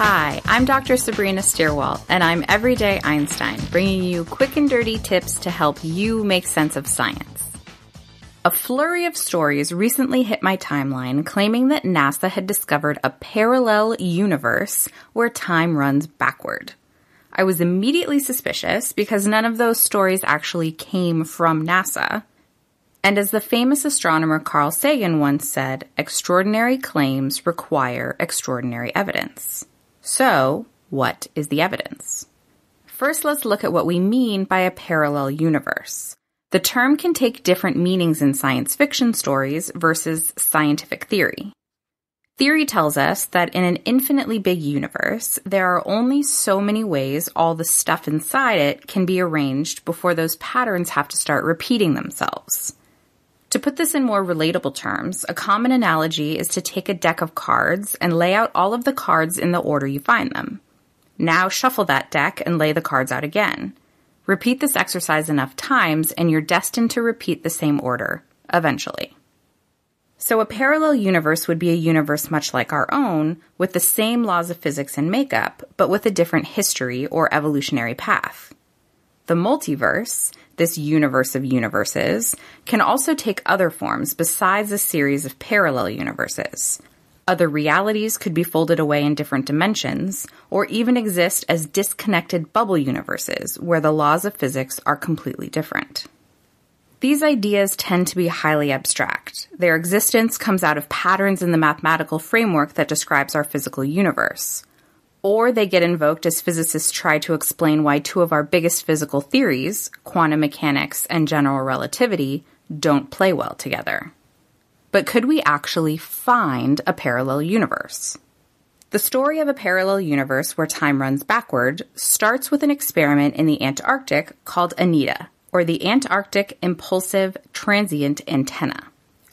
Hi, I'm Dr. Sabrina Stierwalt, and I'm Everyday Einstein, bringing you quick and dirty tips to help you make sense of science. A flurry of stories recently hit my timeline claiming that NASA had discovered a parallel universe where time runs backward. I was immediately suspicious because none of those stories actually came from NASA. And as the famous astronomer Carl Sagan once said, extraordinary claims require extraordinary evidence. So, what is the evidence? First, let's look at what we mean by a parallel universe. The term can take different meanings in science fiction stories versus scientific theory. Theory tells us that in an infinitely big universe, there are only so many ways all the stuff inside it can be arranged before those patterns have to start repeating themselves. To put this in more relatable terms, a common analogy is to take a deck of cards and lay out all of the cards in the order you find them. Now shuffle that deck and lay the cards out again. Repeat this exercise enough times and you're destined to repeat the same order, eventually. So a parallel universe would be a universe much like our own, with the same laws of physics and makeup, but with a different history or evolutionary path. The multiverse, this universe of universes, can also take other forms besides a series of parallel universes. Other realities could be folded away in different dimensions, or even exist as disconnected bubble universes where the laws of physics are completely different. These ideas tend to be highly abstract. Their existence comes out of patterns in the mathematical framework that describes our physical universe or they get invoked as physicists try to explain why two of our biggest physical theories, quantum mechanics and general relativity, don't play well together. But could we actually find a parallel universe? The story of a parallel universe where time runs backward starts with an experiment in the Antarctic called ANITA, or the Antarctic Impulsive Transient Antenna.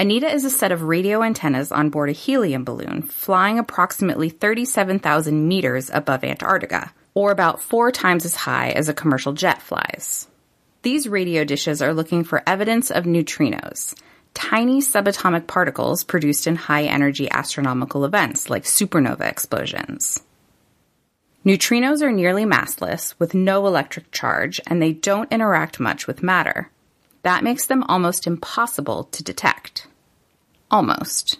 ANITA is a set of radio antennas on board a helium balloon flying approximately 37,000 meters above Antarctica, or about four times as high as a commercial jet flies. These radio dishes are looking for evidence of neutrinos, tiny subatomic particles produced in high energy astronomical events like supernova explosions. Neutrinos are nearly massless with no electric charge and they don't interact much with matter. That makes them almost impossible to detect. Almost.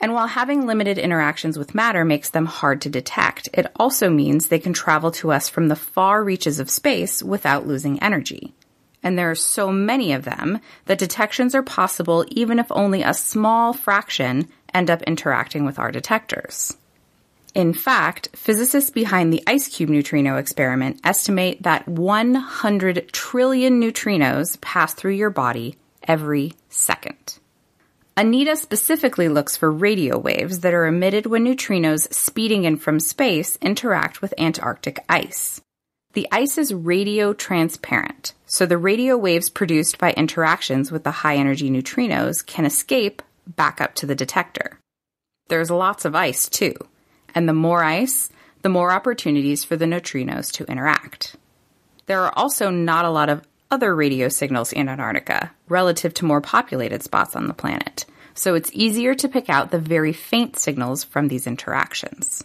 And while having limited interactions with matter makes them hard to detect, it also means they can travel to us from the far reaches of space without losing energy. And there are so many of them that detections are possible even if only a small fraction end up interacting with our detectors. In fact, physicists behind the IceCube neutrino experiment estimate that 100 trillion neutrinos pass through your body every second. ANITA specifically looks for radio waves that are emitted when neutrinos speeding in from space interact with Antarctic ice. The ice is radio transparent, so the radio waves produced by interactions with the high energy neutrinos can escape back up to the detector. There's lots of ice too, and the more ice, the more opportunities for the neutrinos to interact. There are also not a lot of other radio signals in Antarctica relative to more populated spots on the planet, so it's easier to pick out the very faint signals from these interactions.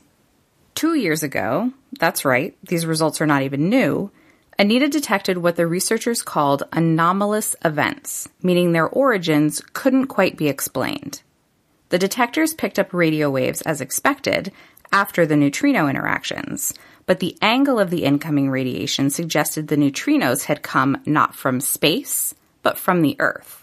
Two years ago, that's right, these results are not even new, ANITA detected what the researchers called anomalous events, meaning their origins couldn't quite be explained. The detectors picked up radio waves as expected after the neutrino interactions, but the angle of the incoming radiation suggested the neutrinos had come not from space, but from the Earth.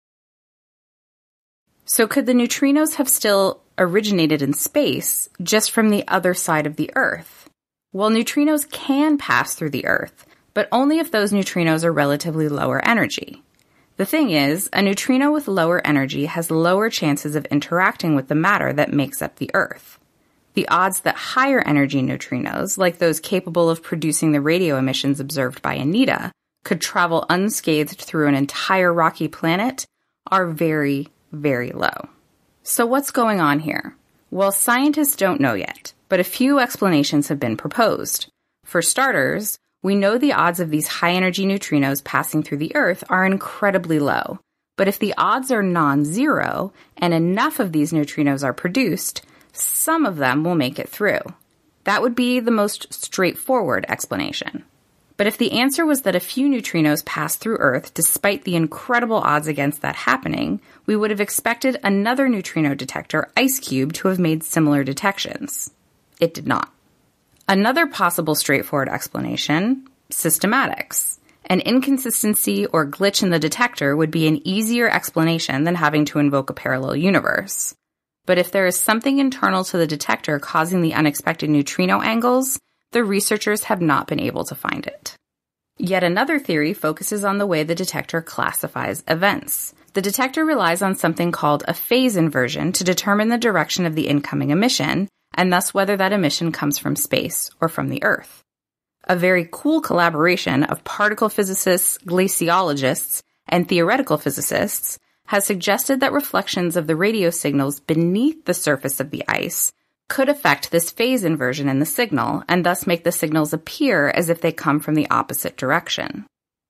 So, could the neutrinos have still originated in space just from the other side of the Earth? Well, neutrinos can pass through the Earth, but only if those neutrinos are relatively lower energy. The thing is, a neutrino with lower energy has lower chances of interacting with the matter that makes up the Earth. The odds that higher energy neutrinos, like those capable of producing the radio emissions observed by Anita, could travel unscathed through an entire rocky planet are very, very low. So, what's going on here? Well, scientists don't know yet, but a few explanations have been proposed. For starters, we know the odds of these high energy neutrinos passing through the Earth are incredibly low. But if the odds are non zero and enough of these neutrinos are produced, some of them will make it through. That would be the most straightforward explanation. But if the answer was that a few neutrinos pass through Earth despite the incredible odds against that happening, we would have expected another neutrino detector, IceCube, to have made similar detections. It did not. Another possible straightforward explanation systematics. An inconsistency or glitch in the detector would be an easier explanation than having to invoke a parallel universe. But if there is something internal to the detector causing the unexpected neutrino angles, the researchers have not been able to find it. Yet another theory focuses on the way the detector classifies events. The detector relies on something called a phase inversion to determine the direction of the incoming emission, and thus whether that emission comes from space or from the Earth. A very cool collaboration of particle physicists, glaciologists, and theoretical physicists has suggested that reflections of the radio signals beneath the surface of the ice could affect this phase inversion in the signal and thus make the signals appear as if they come from the opposite direction.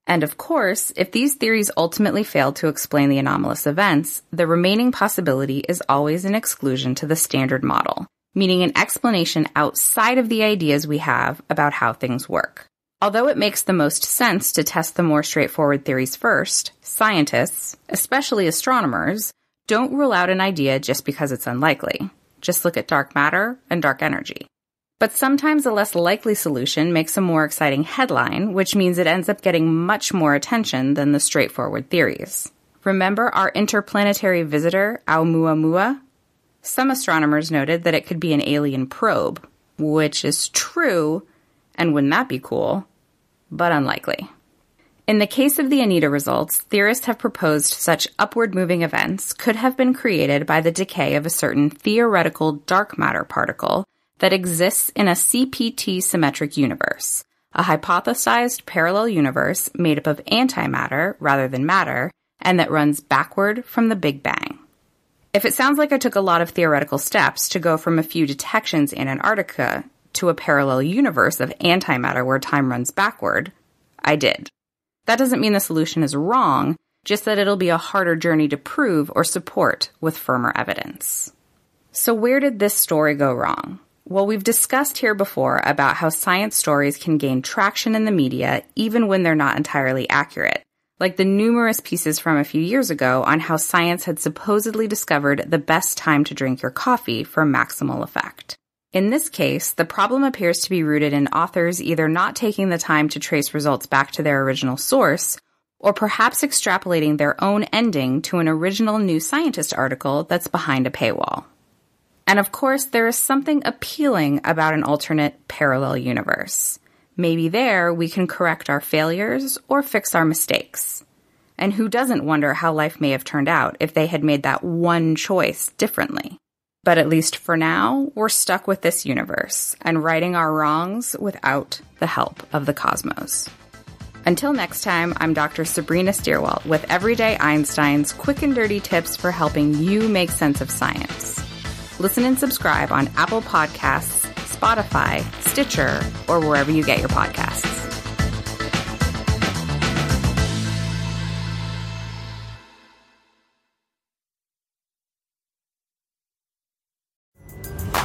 And of course, if these theories ultimately fail to explain the anomalous events, the remaining possibility is always an exclusion to the standard model, meaning an explanation outside of the ideas we have about how things work. Although it makes the most sense to test the more straightforward theories first, scientists, especially astronomers, don't rule out an idea just because it's unlikely. Just look at dark matter and dark energy. But sometimes a less likely solution makes a more exciting headline, which means it ends up getting much more attention than the straightforward theories. Remember our interplanetary visitor, Oumuamua? Some astronomers noted that it could be an alien probe, which is true, and wouldn't that be cool? But unlikely. In the case of the Anita results, theorists have proposed such upward moving events could have been created by the decay of a certain theoretical dark matter particle that exists in a CPT symmetric universe, a hypothesized parallel universe made up of antimatter rather than matter, and that runs backward from the Big Bang. If it sounds like I took a lot of theoretical steps to go from a few detections in Antarctica to a parallel universe of antimatter where time runs backward, I did. That doesn't mean the solution is wrong, just that it'll be a harder journey to prove or support with firmer evidence. So, where did this story go wrong? Well, we've discussed here before about how science stories can gain traction in the media even when they're not entirely accurate like the numerous pieces from a few years ago on how science had supposedly discovered the best time to drink your coffee for maximal effect. In this case, the problem appears to be rooted in authors either not taking the time to trace results back to their original source, or perhaps extrapolating their own ending to an original New Scientist article that's behind a paywall. And of course, there is something appealing about an alternate parallel universe. Maybe there we can correct our failures or fix our mistakes. And who doesn't wonder how life may have turned out if they had made that one choice differently? But at least for now, we're stuck with this universe and righting our wrongs without the help of the cosmos. Until next time, I'm Dr. Sabrina Stierwalt with Everyday Einstein's quick and dirty tips for helping you make sense of science. Listen and subscribe on Apple Podcasts, Spotify, Stitcher, or wherever you get your podcasts.